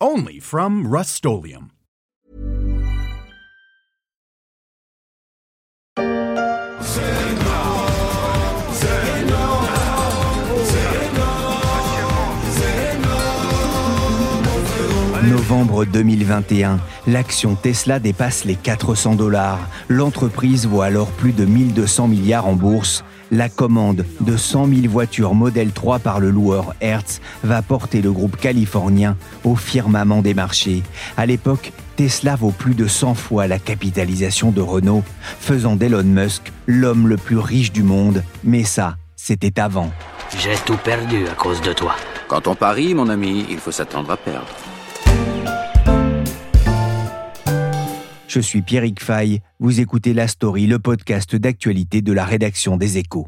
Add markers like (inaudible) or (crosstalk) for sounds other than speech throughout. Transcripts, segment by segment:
Only from Rust Novembre 2021, l'action Tesla dépasse les 400 dollars. L'entreprise vaut alors plus de 1200 milliards en bourse. La commande de 100 000 voitures Model 3 par le loueur Hertz va porter le groupe californien au firmament des marchés. À l'époque, Tesla vaut plus de 100 fois la capitalisation de Renault, faisant d'Elon Musk l'homme le plus riche du monde. Mais ça, c'était avant. J'ai tout perdu à cause de toi. Quand on parie, mon ami, il faut s'attendre à perdre. Je suis Pierrick Fay, vous écoutez La Story, le podcast d'actualité de la rédaction des Échos.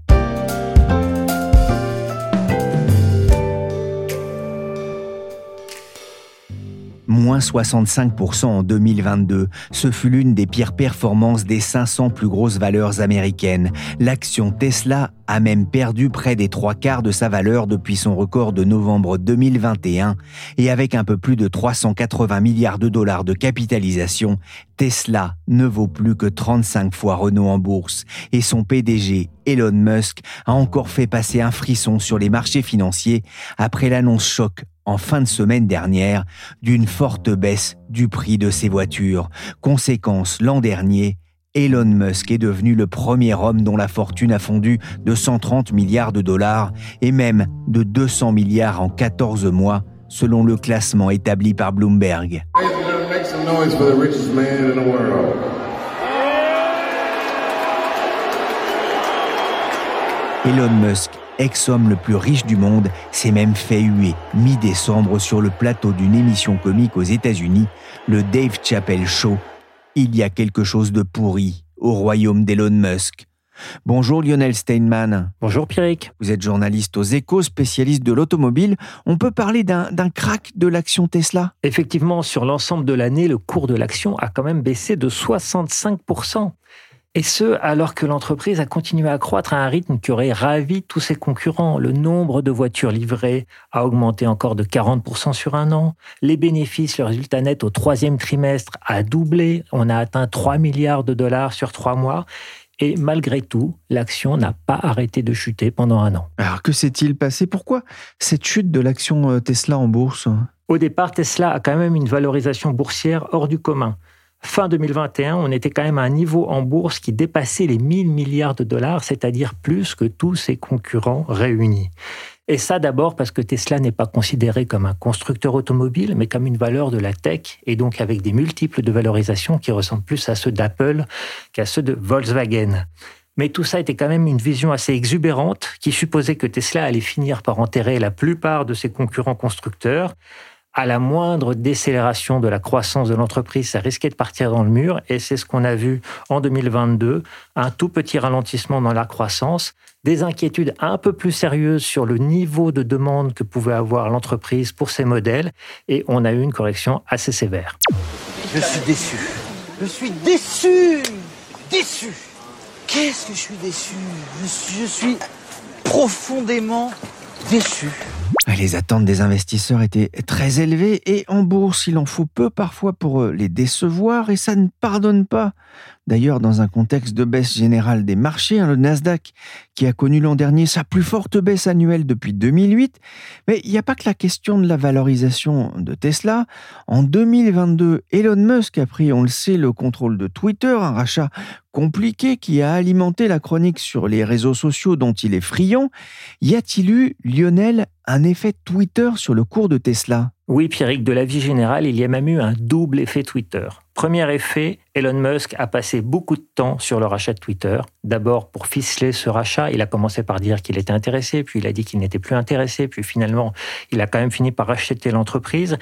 Moins 65% en 2022. Ce fut l'une des pires performances des 500 plus grosses valeurs américaines. L'action Tesla a même perdu près des trois quarts de sa valeur depuis son record de novembre 2021 et avec un peu plus de 380 milliards de dollars de capitalisation, Tesla ne vaut plus que 35 fois Renault en bourse et son PDG Elon Musk a encore fait passer un frisson sur les marchés financiers après l'annonce choc en fin de semaine dernière d'une forte baisse du prix de ses voitures. Conséquence, l'an dernier, Elon Musk est devenu le premier homme dont la fortune a fondu de 130 milliards de dollars et même de 200 milliards en 14 mois, selon le classement établi par Bloomberg. Elon Musk ex-homme le plus riche du monde, s'est même fait huer mi-décembre sur le plateau d'une émission comique aux États-Unis, le Dave Chappelle Show. Il y a quelque chose de pourri au royaume d'Elon Musk. Bonjour Lionel Steinman. Bonjour Pierrick. Vous êtes journaliste aux échos, spécialiste de l'automobile. On peut parler d'un crack de l'action Tesla? Effectivement, sur l'ensemble de l'année, le cours de l'action a quand même baissé de 65%. Et ce, alors que l'entreprise a continué à croître à un rythme qui aurait ravi tous ses concurrents. Le nombre de voitures livrées a augmenté encore de 40% sur un an. Les bénéfices, le résultat net au troisième trimestre a doublé. On a atteint 3 milliards de dollars sur trois mois. Et malgré tout, l'action n'a pas arrêté de chuter pendant un an. Alors que s'est-il passé? Pourquoi cette chute de l'action euh, Tesla en bourse? Au départ, Tesla a quand même une valorisation boursière hors du commun. Fin 2021, on était quand même à un niveau en bourse qui dépassait les 1000 milliards de dollars, c'est-à-dire plus que tous ses concurrents réunis. Et ça d'abord parce que Tesla n'est pas considéré comme un constructeur automobile, mais comme une valeur de la tech, et donc avec des multiples de valorisation qui ressemblent plus à ceux d'Apple qu'à ceux de Volkswagen. Mais tout ça était quand même une vision assez exubérante qui supposait que Tesla allait finir par enterrer la plupart de ses concurrents constructeurs à la moindre décélération de la croissance de l'entreprise, ça risquait de partir dans le mur. Et c'est ce qu'on a vu en 2022, un tout petit ralentissement dans la croissance, des inquiétudes un peu plus sérieuses sur le niveau de demande que pouvait avoir l'entreprise pour ses modèles. Et on a eu une correction assez sévère. Je suis déçu. Je suis déçu. Déçu. Qu'est-ce que je suis déçu? Je suis profondément déçu. Les attentes des investisseurs étaient très élevées et en bourse, il en faut peu parfois pour euh, les décevoir et ça ne pardonne pas. D'ailleurs, dans un contexte de baisse générale des marchés, hein, le Nasdaq, qui a connu l'an dernier sa plus forte baisse annuelle depuis 2008, mais il n'y a pas que la question de la valorisation de Tesla. En 2022, Elon Musk a pris, on le sait, le contrôle de Twitter, un rachat compliqué qui a alimenté la chronique sur les réseaux sociaux dont il est friand. Y a-t-il eu, Lionel, un effet Twitter sur le cours de Tesla Oui, Pierrick, de la vie générale, il y a même eu un double effet Twitter. Premier effet, Elon Musk a passé beaucoup de temps sur le rachat de Twitter. D'abord pour ficeler ce rachat, il a commencé par dire qu'il était intéressé, puis il a dit qu'il n'était plus intéressé, puis finalement il a quand même fini par racheter l'entreprise.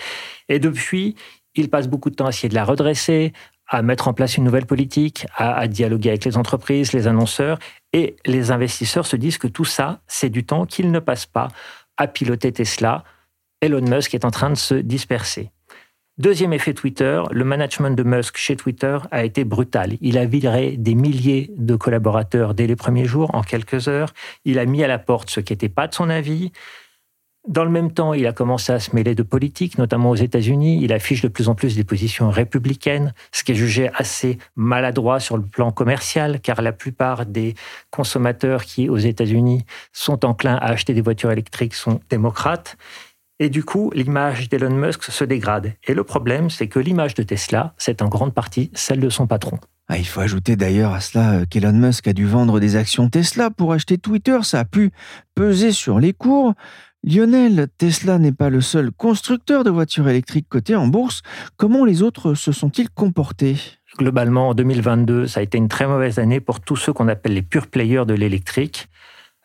Et depuis, Il passe beaucoup de temps à essayer de la redresser, à mettre en place une nouvelle politique, à, dialoguer avec les entreprises, les annonceurs, et les investisseurs se disent que tout ça, c'est du temps qu'ils ne passent pas à piloter Tesla. Elon Musk est en train de se disperser. Deuxième effet Twitter, le management de Musk chez Twitter a été brutal. Il a viré des milliers de collaborateurs dès les premiers jours, en quelques heures. Il a mis à la porte ce qui n'était pas de son avis. Dans le même temps, il a commencé à se mêler de politique, notamment aux États-Unis. Il affiche de plus en plus des positions républicaines, ce qui est jugé assez maladroit sur le plan commercial, car la plupart des consommateurs qui, aux États-Unis, sont enclins à acheter des voitures électriques sont démocrates. Et du coup, l'image d'Elon Musk se dégrade. Et le problème, c'est que l'image de Tesla, c'est en grande partie celle de son patron. Ah, il faut ajouter d'ailleurs à cela euh, qu'Elon Musk a dû vendre des actions Tesla pour acheter Twitter. Ça a pu peser sur les cours. Lionel, Tesla n'est pas le seul constructeur de voitures électriques cotées en bourse. Comment les autres se sont-ils comportés? Globalement, en 2022, ça a été une très mauvaise année pour tous ceux qu'on appelle les pure players de l'électrique.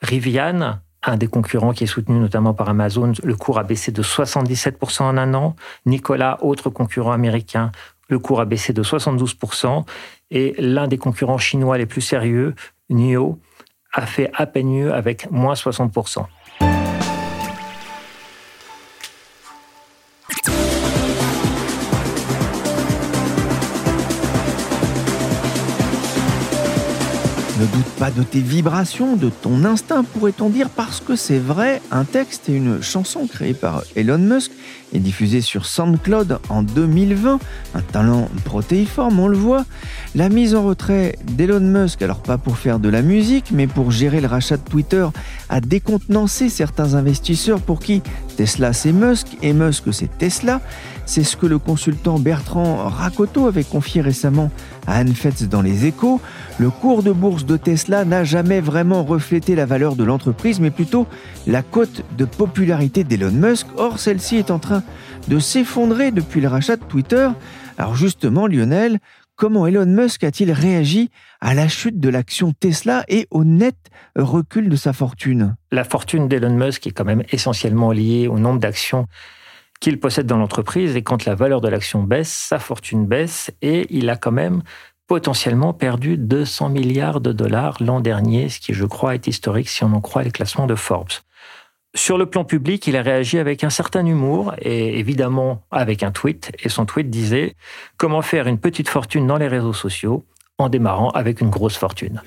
Rivian, un des concurrents qui est soutenu notamment par Amazon, le cours a baissé de 77% en un an. Nicolas, autre concurrent américain, le cours a baissé de 72%. Et l'un des concurrents chinois les plus sérieux, NIO, a fait à peine mieux avec moins 60%. Pas de tes vibrations, de ton instinct, pourrait-on dire, parce que c'est vrai, un texte et une chanson créée par Elon Musk et diffusée sur SoundCloud en 2020, un talent protéiforme, on le voit. La mise en retrait d'Elon Musk, alors pas pour faire de la musique, mais pour gérer le rachat de Twitter, a décontenancé certains investisseurs pour qui Tesla c'est Musk et Musk c'est Tesla. C'est ce que le consultant Bertrand Rakoto avait confié récemment à Anne Fetz dans les échos. Le cours de bourse de Tesla n'a jamais vraiment reflété la valeur de l'entreprise, mais plutôt la cote de popularité d'Elon Musk. Or, celle-ci est en train de s'effondrer depuis le rachat de Twitter. Alors justement, Lionel, comment Elon Musk a-t-il réagi à la chute de l'action Tesla et au net recul de sa fortune? La fortune d'Elon Musk est quand même essentiellement liée au nombre d'actions qu'il possède dans l'entreprise et quand la valeur de l'action baisse, sa fortune baisse et il a quand même potentiellement perdu 200 milliards de dollars l'an dernier, ce qui, je crois, est historique si on en croit les classements de Forbes. Sur le plan public, il a réagi avec un certain humour et évidemment avec un tweet. Et son tweet disait Comment faire une petite fortune dans les réseaux sociaux en démarrant avec une grosse fortune?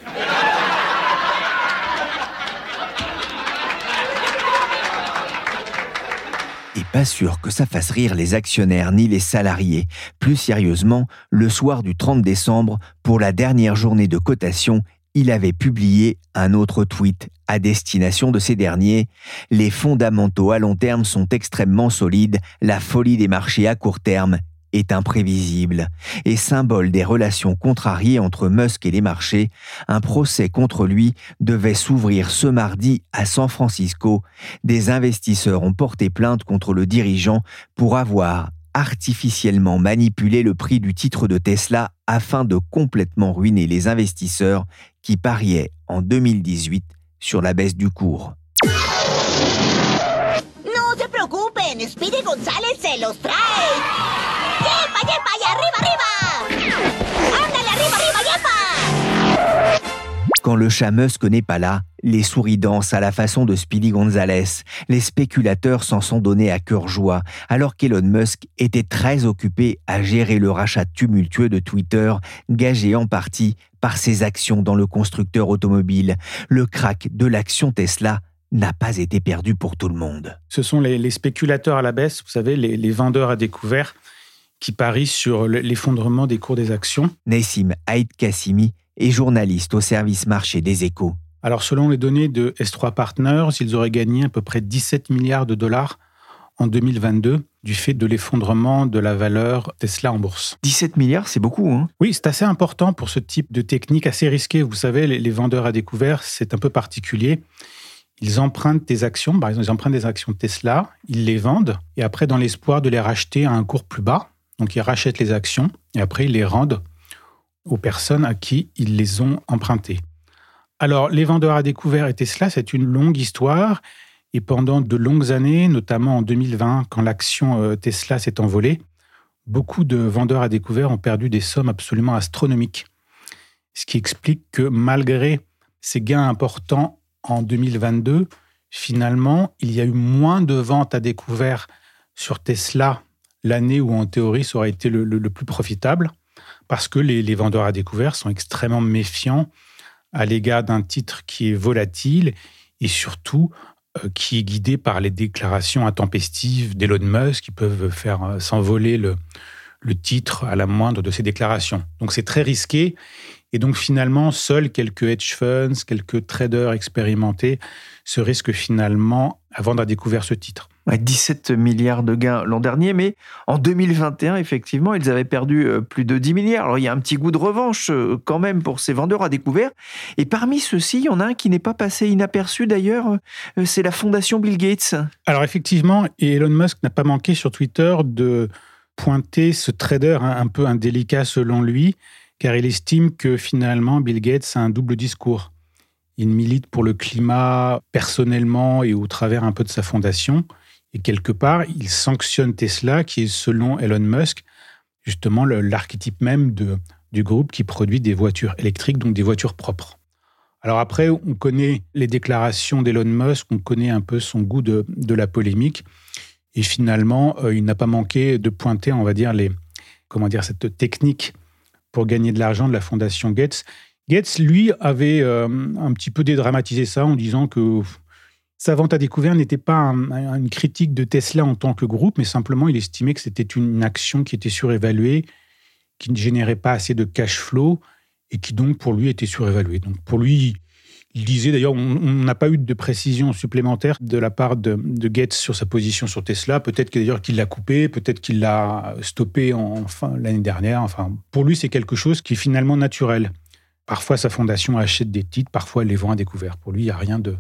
Et pas sûr que ça fasse rire les actionnaires ni les salariés. Plus sérieusement, le soir du 30 décembre, pour la dernière journée de cotation, il avait publié un autre tweet à destination de ces derniers. Les fondamentaux à long terme sont extrêmement solides, la folie des marchés à court terme est imprévisible et symbole des relations contrariées entre Musk et les marchés, un procès contre lui devait s'ouvrir ce mardi à San Francisco. Des investisseurs ont porté plainte contre le dirigeant pour avoir artificiellement manipulé le prix du titre de Tesla afin de complètement ruiner les investisseurs qui pariaient en 2018 sur la baisse du cours. se preocupen, Speedy González se los trae. Quand le chat Musk n'est pas là, les souris dansent à la façon de Speedy Gonzales. Les spéculateurs s'en sont donnés à cœur joie, alors qu'Elon Musk était très occupé à gérer le rachat tumultueux de Twitter, gagé en partie par ses actions dans le constructeur automobile. Le crack de l'action Tesla n'a pas été perdu pour tout le monde. Ce sont les, spéculateurs à la baisse, vous savez, les vendeurs à découvert qui parie sur l'effondrement des cours des actions. Nessim Haït Kassimi est journaliste au service marché des échos. Alors, selon les données de S3 Partners, ils auraient gagné à peu près 17 milliards de dollars en 2022 du fait de l'effondrement de la valeur Tesla en bourse. 17 milliards, c'est beaucoup. Hein oui, c'est assez important pour ce type de technique assez risquée. Vous savez, les, vendeurs à découvert, c'est un peu particulier. Ils empruntent des actions, par exemple, ils empruntent des actions Tesla, ils les vendent, et après, dans l'espoir de les racheter à un cours plus bas, donc ils rachètent les actions et après ils les rendent aux personnes à qui ils les ont empruntées. Alors les vendeurs à découvert et Tesla, c'est une longue histoire. Et pendant de longues années, notamment en 2020, quand l'action euh, Tesla s'est envolée, beaucoup de vendeurs à découvert ont perdu des sommes absolument astronomiques. Ce qui explique que malgré ces gains importants en 2022, finalement, il y a eu moins de ventes à découvert sur Tesla l'année où en théorie ça aurait été le, plus profitable, parce que les, vendeurs à découvert sont extrêmement méfiants à l'égard d'un titre qui est volatile et surtout qui est guidé par les déclarations intempestives d'Elon Musk qui peuvent faire euh, s'envoler le, titre à la moindre de ces déclarations. Donc c'est très risqué. Et donc finalement, seuls quelques hedge funds, quelques traders expérimentés se risquent finalement à vendre à découvert ce titre. 17 milliards de gains l'an dernier, mais en 2021, effectivement, ils avaient perdu euh, plus de 10 milliards. Alors il y a un petit goût de revanche euh, quand même pour ces vendeurs à découvert. Et parmi ceux-ci, il y en a un qui n'est pas passé inaperçu d'ailleurs, euh, c'est la fondation Bill Gates. Alors effectivement, Elon Musk n'a pas manqué sur Twitter de pointer ce trader un peu indélicat selon lui, car il estime que finalement Bill Gates a un double discours. Il milite pour le climat personnellement et au travers un peu de sa fondation. Et quelque part, il sanctionne Tesla, qui est selon Elon Musk, justement l'archétype même du groupe qui produit des voitures électriques, donc des voitures propres. Alors après, on connaît les déclarations d'Elon Musk, on connaît un peu son goût de, de la polémique. Et finalement, euh, il n'a pas manqué de pointer, on va dire, les, comment dire, cette technique pour gagner de l'argent de la fondation Gates. Gates, lui, avait euh, un petit peu dédramatisé ça en disant que sa vente à découvert n'était pas une critique de Tesla en tant que groupe, mais simplement il estimait que c'était une action qui était surévaluée, qui ne générait pas assez de cash flow et qui donc pour lui était surévaluée. Donc pour lui, il disait d'ailleurs, on n'a pas eu de précision supplémentaire de la part de, Gates sur sa position sur Tesla. Peut-être d'ailleurs qu'il l'a coupé, peut-être qu'il l'a stoppé en, l'année dernière. Enfin, pour lui, c'est quelque chose qui est finalement naturel. Parfois, sa fondation achète des titres, parfois elle les vend à découvert. Pour lui, il n'y a rien de,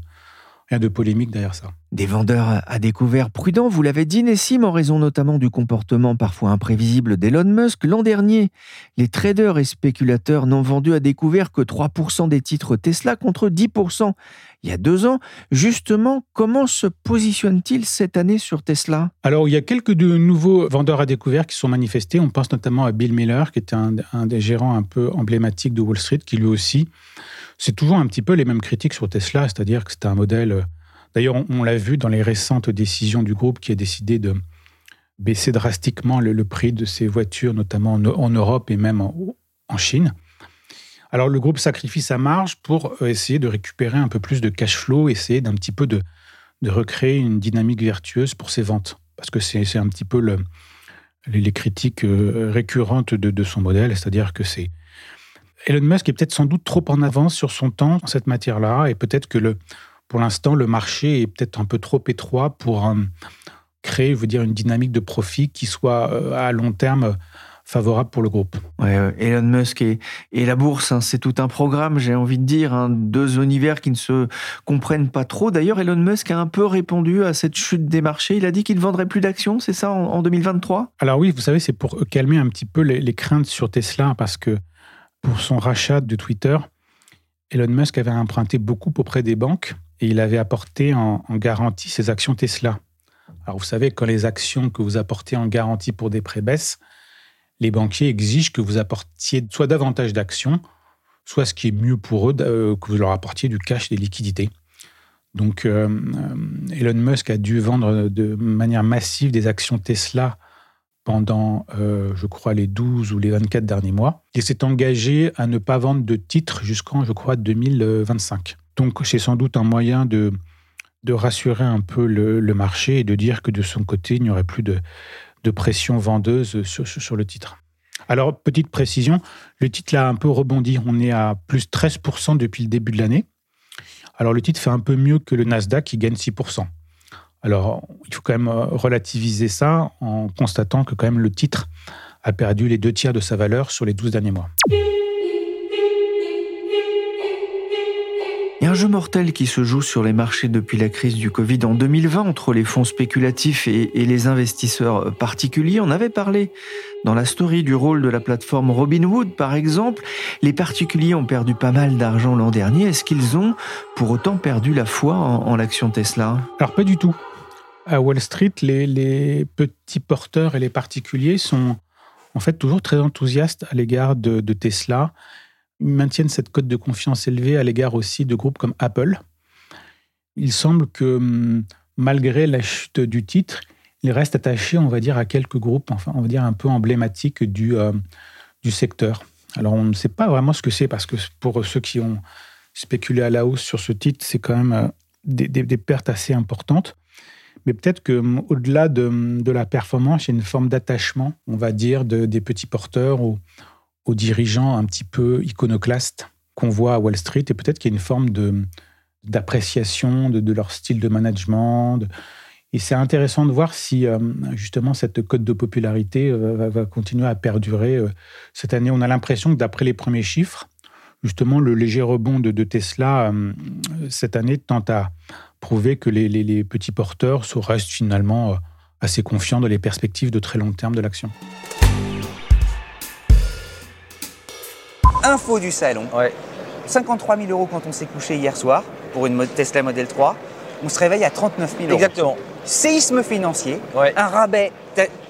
Rien de polémique derrière ça. Des vendeurs à découvert prudents, vous l'avez dit, Nessim, en raison notamment du comportement parfois imprévisible d'Elon Musk. L'an dernier, les traders et spéculateurs n'ont vendu à découvert que 3% des titres Tesla contre 10% il y a deux ans. Justement, comment se positionne-t-il cette année sur Tesla? Alors, il y a quelques nouveaux vendeurs à découvert qui sont manifestés. On pense notamment à Bill Miller, qui était un, un des gérants un peu emblématiques de Wall Street, qui lui aussi c'est toujours un petit peu les mêmes critiques sur Tesla, c'est-à-dire que c'était un modèle. D'ailleurs, on, l'a vu dans les récentes décisions du groupe qui a décidé de baisser drastiquement le, prix de ses voitures, notamment en, Europe et même en, Chine. Alors, le groupe sacrifie sa marge pour euh, essayer de récupérer un peu plus de cash flow, essayer d'un petit peu de, recréer une dynamique vertueuse pour ses ventes. Parce que c'est un petit peu les, critiques euh, récurrentes de, de son modèle, c'est-à-dire que c'est Elon Musk est peut-être sans doute trop en avance sur son temps en cette matière-là, et peut-être que le, pour l'instant, le marché est peut-être un peu trop étroit pour euh, créer, je veux dire, une dynamique de profit qui soit euh, à long terme favorable pour le groupe. Ouais, Elon Musk et, la bourse, hein, c'est tout un programme, j'ai envie de dire, hein, deux univers qui ne se comprennent pas trop. D'ailleurs, Elon Musk a un peu répondu à cette chute des marchés. Il a dit qu'il ne vendrait plus d'actions, c'est ça, en, 2023 Alors oui, vous savez, c'est pour calmer un petit peu les, les craintes sur Tesla, parce que pour son rachat de Twitter, Elon Musk avait emprunté beaucoup auprès des banques et il avait apporté en, garantie ses actions Tesla. Alors vous savez, quand les actions que vous apportez en garantie pour des prêts baissent, les banquiers exigent que vous apportiez soit davantage d'actions, soit ce qui est mieux pour eux, euh, que vous leur apportiez du cash, des liquidités. Donc euh, euh, Elon Musk a dû vendre de manière massive des actions Tesla pendant, je crois, les 12 ou les 24 derniers mois. Il s'est engagé à ne pas vendre de titres jusqu'en, je crois, 2025. Donc, c'est sans doute un moyen de, rassurer un peu le, marché et de dire que de son côté, il n'y aurait plus de, de pression vendeuse sur, sur, le titre. Alors, petite précision, le titre a un peu rebondi. On est à plus 13% depuis le début de l'année. Alors, le titre fait un peu mieux que le Nasdaq qui gagne 6%. Alors, il faut quand même euh, relativiser ça en constatant que quand même le titre a perdu les deux tiers de sa valeur sur les 12 derniers mois. A un jeu mortel qui se joue sur les marchés depuis la crise du Covid en 2020 entre les fonds spéculatifs et, les investisseurs particuliers. On avait parlé dans la story du rôle de la plateforme Robinhood, par exemple. Les particuliers ont perdu pas mal d'argent l'an dernier. Est-ce qu'ils ont pour autant perdu la foi en l'action Tesla? Alors pas du tout à Wall Street, les, petits porteurs et les particuliers sont en fait toujours très enthousiastes à l'égard de, Tesla. Maintiennent cette cote de confiance élevée à l'égard aussi de groupes comme Apple. Il semble que hum, malgré la chute du titre, il reste attaché, on va dire, à quelques groupes, enfin, on va dire un peu emblématiques du, euh, du secteur. Alors, on ne sait pas vraiment ce que c'est parce que pour ceux qui ont spéculé à la hausse sur ce titre, c'est quand même euh, des, pertes assez importantes. Mais peut-être que au-delà de, la performance, il y a une forme d'attachement, on va dire, des petits porteurs aux, dirigeants un petit peu iconoclastes qu'on voit à Wall Street. Et peut-être qu'il y a une forme d'appréciation de, leur style de management. et c'est intéressant de voir si euh, justement cette cote de popularité euh, va, continuer à perdurer. Euh, cette année, on a l'impression que d'après les premiers chiffres, justement le léger rebond de, de Tesla cette année tente à, prouver que les, petits porteurs restent finalement assez confiants dans les perspectives de très long terme de l'action. Info du salon. Ouais. 53 000 euros quand on s'est couché hier soir pour une Tesla Model 3. On se réveille à 39 000 euros. Exactement. Séisme financier, un rabais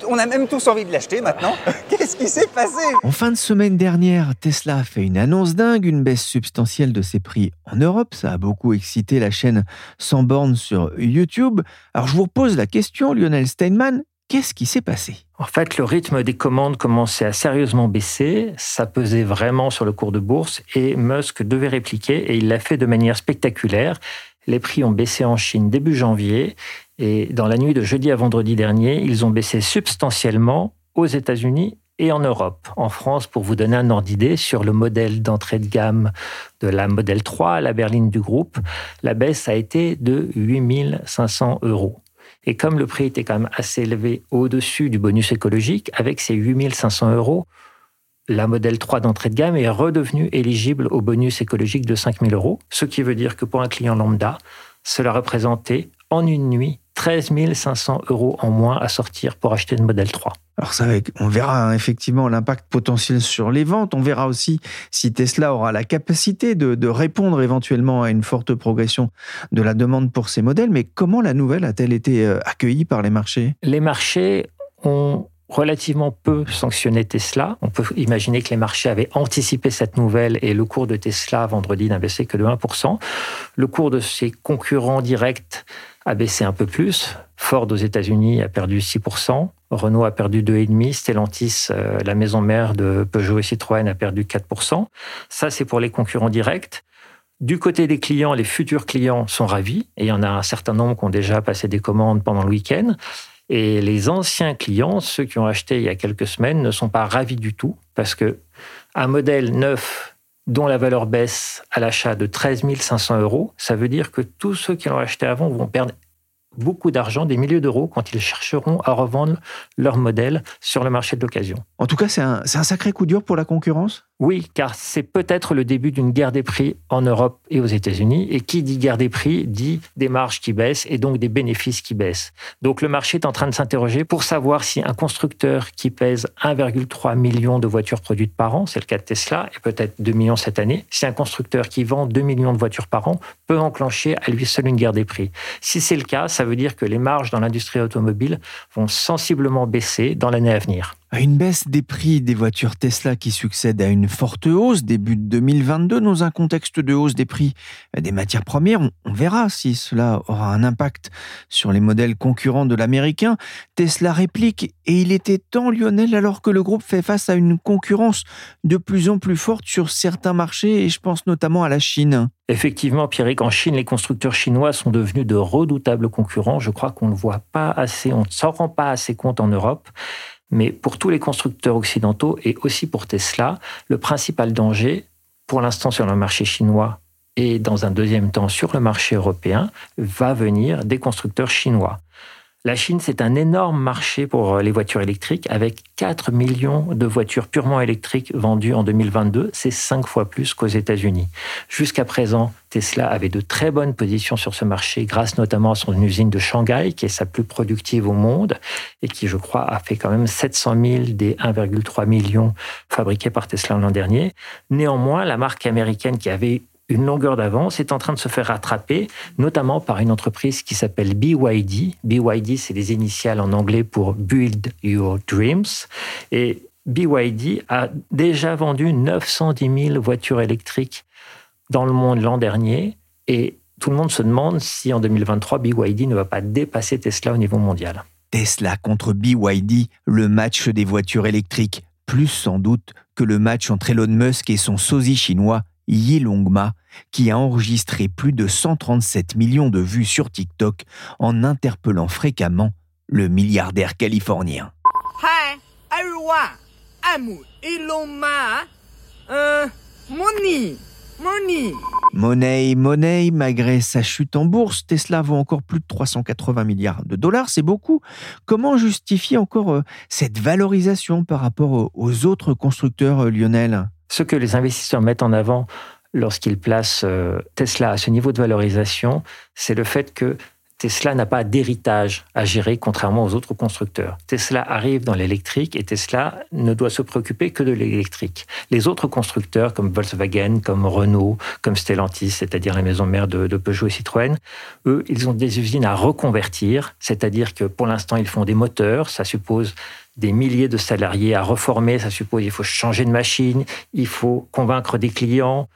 on a même tous envie de l'acheter maintenant. (laughs) Qu'est-ce qui s'est passé? En fin de semaine dernière, Tesla a fait une annonce dingue, une baisse substantielle de ses prix en Europe. Ça a beaucoup excité la chaîne sans bornes sur YouTube. Alors je vous pose la question, Lionel Steinman, Qu'est-ce qui s'est passé? En fait, le rythme des commandes commençait à sérieusement baisser, ça pesait vraiment sur le cours de bourse et Musk devait répliquer et il l'a fait de manière spectaculaire. Les prix ont baissé en Chine début janvier et dans la nuit de jeudi à vendredi dernier, ils ont baissé substantiellement aux États-Unis et en Europe. En France, pour vous donner un ordre d'idée, sur le modèle d'entrée de gamme de la Model 3, la berline du groupe, la baisse a été de 8500 euros. Et comme le prix était quand même assez élevé au-dessus du bonus écologique, avec ces 8500 euros, la Model 3 d'entrée de gamme est redevenue éligible au bonus écologique de 5000 euros, ce qui veut dire que pour un client lambda, cela représentait en une nuit 13 500 euros en moins à sortir pour acheter une Model 3. Alors ça, on verra hein, effectivement l'impact potentiel sur les ventes. On verra aussi si Tesla aura la capacité de, répondre éventuellement à une forte progression de la demande pour ces modèles. Mais comment la nouvelle a-t-elle été euh, accueillie par les marchés? Les marchés ont relativement peu sanctionné Tesla. On peut imaginer que les marchés avaient anticipé cette nouvelle et le cours de Tesla vendredi n'a baissé que de 1%. Le cours de ses concurrents directs a baissé un peu plus. Ford aux États-Unis a perdu 6%, Renault a perdu 2,5%, Stellantis, euh, la maison mère de Peugeot et Citroën, a perdu 4%. Ça, c'est pour les concurrents directs. Du côté des clients, les futurs clients sont ravis, et il y en a un certain nombre qui ont déjà passé des commandes pendant le week-end. Et les anciens clients, ceux qui ont acheté il y a quelques semaines, ne sont pas ravis du tout, parce que un modèle neuf dont la valeur baisse à l'achat de 13 500 euros, ça veut dire que tous ceux qui l'ont acheté avant vont perdre beaucoup d'argent, des milliers d'euros, quand ils chercheront à revendre leur modèle sur le marché de l'occasion. En tout cas, c'est un, un, sacré coup dur pour la concurrence? Oui, car c'est peut-être le début d'une guerre des prix en Europe et aux États-Unis. Et qui dit guerre des prix dit des marges qui baissent et donc des bénéfices qui baissent. Donc le marché est en train de s'interroger pour savoir si un constructeur qui pèse 1,3 million de voitures produites par an, c'est le cas de Tesla, et peut-être 2 millions cette année, si un constructeur qui vend 2 millions de voitures par an peut enclencher à lui seul une guerre des prix. Si c'est le cas, ça veut dire que les marges dans l'industrie automobile vont sensiblement baisser dans l'année à venir. Une baisse des prix des voitures Tesla qui succède à une forte hausse début 2022 dans un contexte de hausse des prix des matières premières. On verra si cela aura un impact sur les modèles concurrents de l'américain. Tesla réplique et il était temps Lionel alors que le groupe fait face à une concurrence de plus en plus forte sur certains marchés et je pense notamment à la Chine. Effectivement, Pierrick, en Chine, les constructeurs chinois sont devenus de redoutables concurrents. Je crois qu'on ne le voit pas assez, on ne s'en rend pas assez compte en Europe. Mais pour tous les constructeurs occidentaux et aussi pour Tesla, le principal danger, pour l'instant sur le marché chinois et dans un deuxième temps sur le marché européen, va venir des constructeurs chinois. La Chine, c'est un énorme marché pour les voitures électriques, avec 4 millions de voitures purement électriques vendues en 2022. C'est 5 fois plus qu'aux États-Unis. Jusqu'à présent, Tesla avait de très bonnes positions sur ce marché, grâce notamment à son usine de Shanghai, qui est sa plus productive au monde, et qui, je crois, a fait quand même 700 000 des 1,3 millions fabriqués par Tesla l'an dernier. Néanmoins, la marque américaine qui avait une longueur d'avance est en train de se faire rattraper, notamment par une entreprise qui s'appelle BYD. BYD, c'est les initiales en anglais pour Build Your Dreams. Et BYD a déjà vendu 910 000 voitures électriques dans le monde l'an dernier et tout le monde se demande si en 2023 BYD ne va pas dépasser Tesla au niveau mondial. Tesla contre BYD, le match des voitures électriques, plus sans doute que le match entre Elon Musk et son sosie chinois Yilong Ma, qui a enregistré plus de 137 millions de vues sur TikTok en interpellant fréquemment le milliardaire californien. Hi everyone, I'm Elon Ma. Uh, money, money. Monnaie, malgré sa chute en bourse, Tesla vaut encore plus de 380 milliards de dollars, c'est beaucoup. Comment justifier encore euh, cette valorisation par rapport aux autres constructeurs, euh, Lionel? Ce que les investisseurs mettent en avant lorsqu'ils placent euh, Tesla à ce niveau de valorisation, c'est le fait que Tesla n'a pas d'héritage à gérer, contrairement aux autres constructeurs. Tesla arrive dans l'électrique et Tesla ne doit se préoccuper que de l'électrique. Les autres constructeurs, comme Volkswagen, comme Renault, comme Stellantis, c'est-à-dire la maison mère de, Peugeot et Citroën, eux, ils ont des usines à reconvertir, c'est-à-dire que pour l'instant, ils font des moteurs, ça suppose des milliers de salariés à reformer, ça suppose qu'il faut changer de machine, il faut convaincre des clients,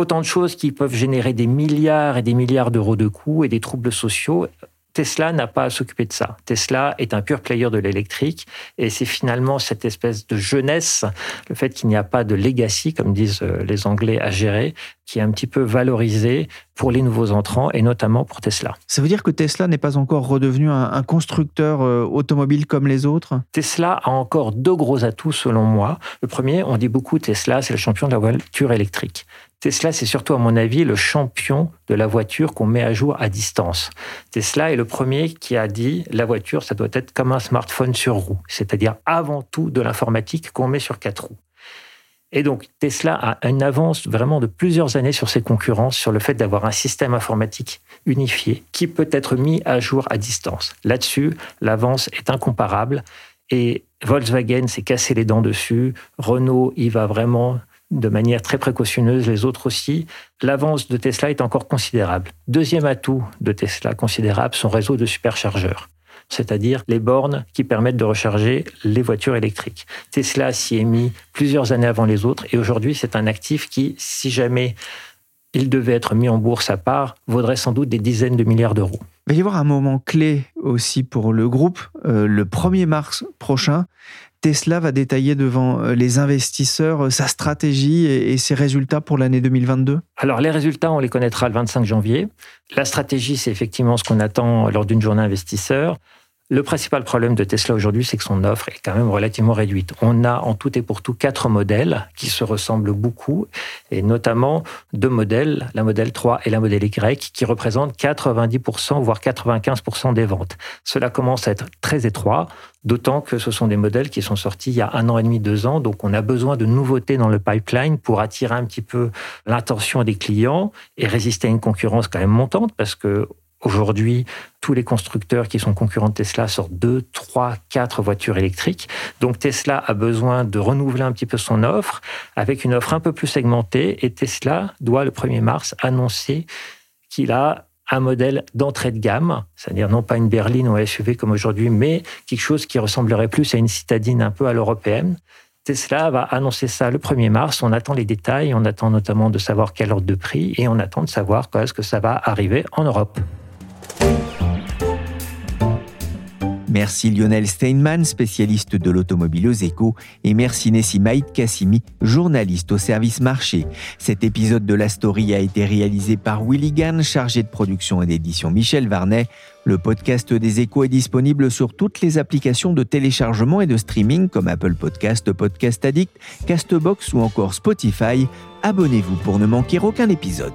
autant de choses qui peuvent générer des milliards et des milliards d'euros de coûts et des troubles sociaux. Tesla n'a pas à s'occuper de ça. Tesla est un pur player de l'électrique et c'est finalement cette espèce de jeunesse, le fait qu'il n'y a pas de legacy, comme disent euh, les Anglais, à gérer, qui est un petit peu valorisé pour les nouveaux entrants et notamment pour Tesla. Ça veut dire que Tesla n'est pas encore redevenu un, constructeur euh, automobile comme les autres? Tesla a encore deux gros atouts selon moi. Le premier, on dit beaucoup Tesla, c'est le champion de la voiture électrique. Tesla, c'est surtout, à mon avis, le champion de la voiture qu'on met à jour à distance. Tesla est le premier qui a dit la voiture, ça doit être comme un smartphone sur roue, c'est-à-dire avant tout de l'informatique qu'on met sur quatre roues. Et donc, Tesla a une avance vraiment de plusieurs années sur ses concurrents sur le fait d'avoir un système informatique unifié qui peut être mis à jour à distance. Là-dessus, l'avance est incomparable et Volkswagen s'est cassé les dents dessus. Renault, il va vraiment de manière très précautionneuse, les autres aussi, l'avance de Tesla est encore considérable. Deuxième atout de Tesla considérable, son réseau de superchargeurs c'est-à-dire les bornes qui permettent de recharger les voitures électriques. Tesla s'y est mis plusieurs années avant les autres et aujourd'hui c'est un actif qui, si jamais il devait être mis en bourse à part, vaudrait sans doute des dizaines de milliards d'euros. Il va y avoir un moment clé aussi pour le groupe, euh, le 1er mars prochain. Tesla va détailler devant euh, les investisseurs euh, sa stratégie et ses résultats pour l'année 2022 Alors les résultats, on les connaîtra le 25 janvier. La stratégie, c'est effectivement ce qu'on attend lors d'une journée investisseur. Le principal problème de Tesla aujourd'hui, c'est que son offre est quand même relativement réduite. On a en tout et pour tout quatre modèles qui se ressemblent beaucoup, et notamment deux modèles, la modèle 3 et la modèle Y, qui représentent 90%, voire 95% des ventes. Cela commence à être très étroit, d'autant que ce sont des modèles qui sont sortis il y a un an et demi, deux ans, donc on a besoin de nouveautés dans le pipeline pour attirer un petit peu l'attention des clients et résister à une concurrence quand même montante, parce que Aujourd'hui, tous les constructeurs qui sont concurrents de Tesla sortent deux, trois, quatre voitures électriques. Donc Tesla a besoin de renouveler un petit peu son offre avec une offre un peu plus segmentée. Et Tesla doit, le 1er mars, annoncer qu'il a un modèle d'entrée de gamme, c'est-à-dire non pas une berline ou un SUV comme aujourd'hui, mais quelque chose qui ressemblerait plus à une citadine un peu à l'européenne. Tesla va annoncer ça le 1er mars. On attend les détails, on attend notamment de savoir quel ordre de prix et on attend de savoir quand est-ce que ça va arriver en Europe. Merci Lionel Steinman, spécialiste de l'automobile aux échos, et merci Maïd Kassimi, journaliste au service marché. Cet épisode de La Story a été réalisé par Willy chargé de production et d'édition Michel Varnet. Le podcast des échos est disponible sur toutes les applications de téléchargement et de streaming comme Apple Podcast, Podcast Addict, Castbox ou encore Spotify. Abonnez-vous pour ne manquer aucun épisode.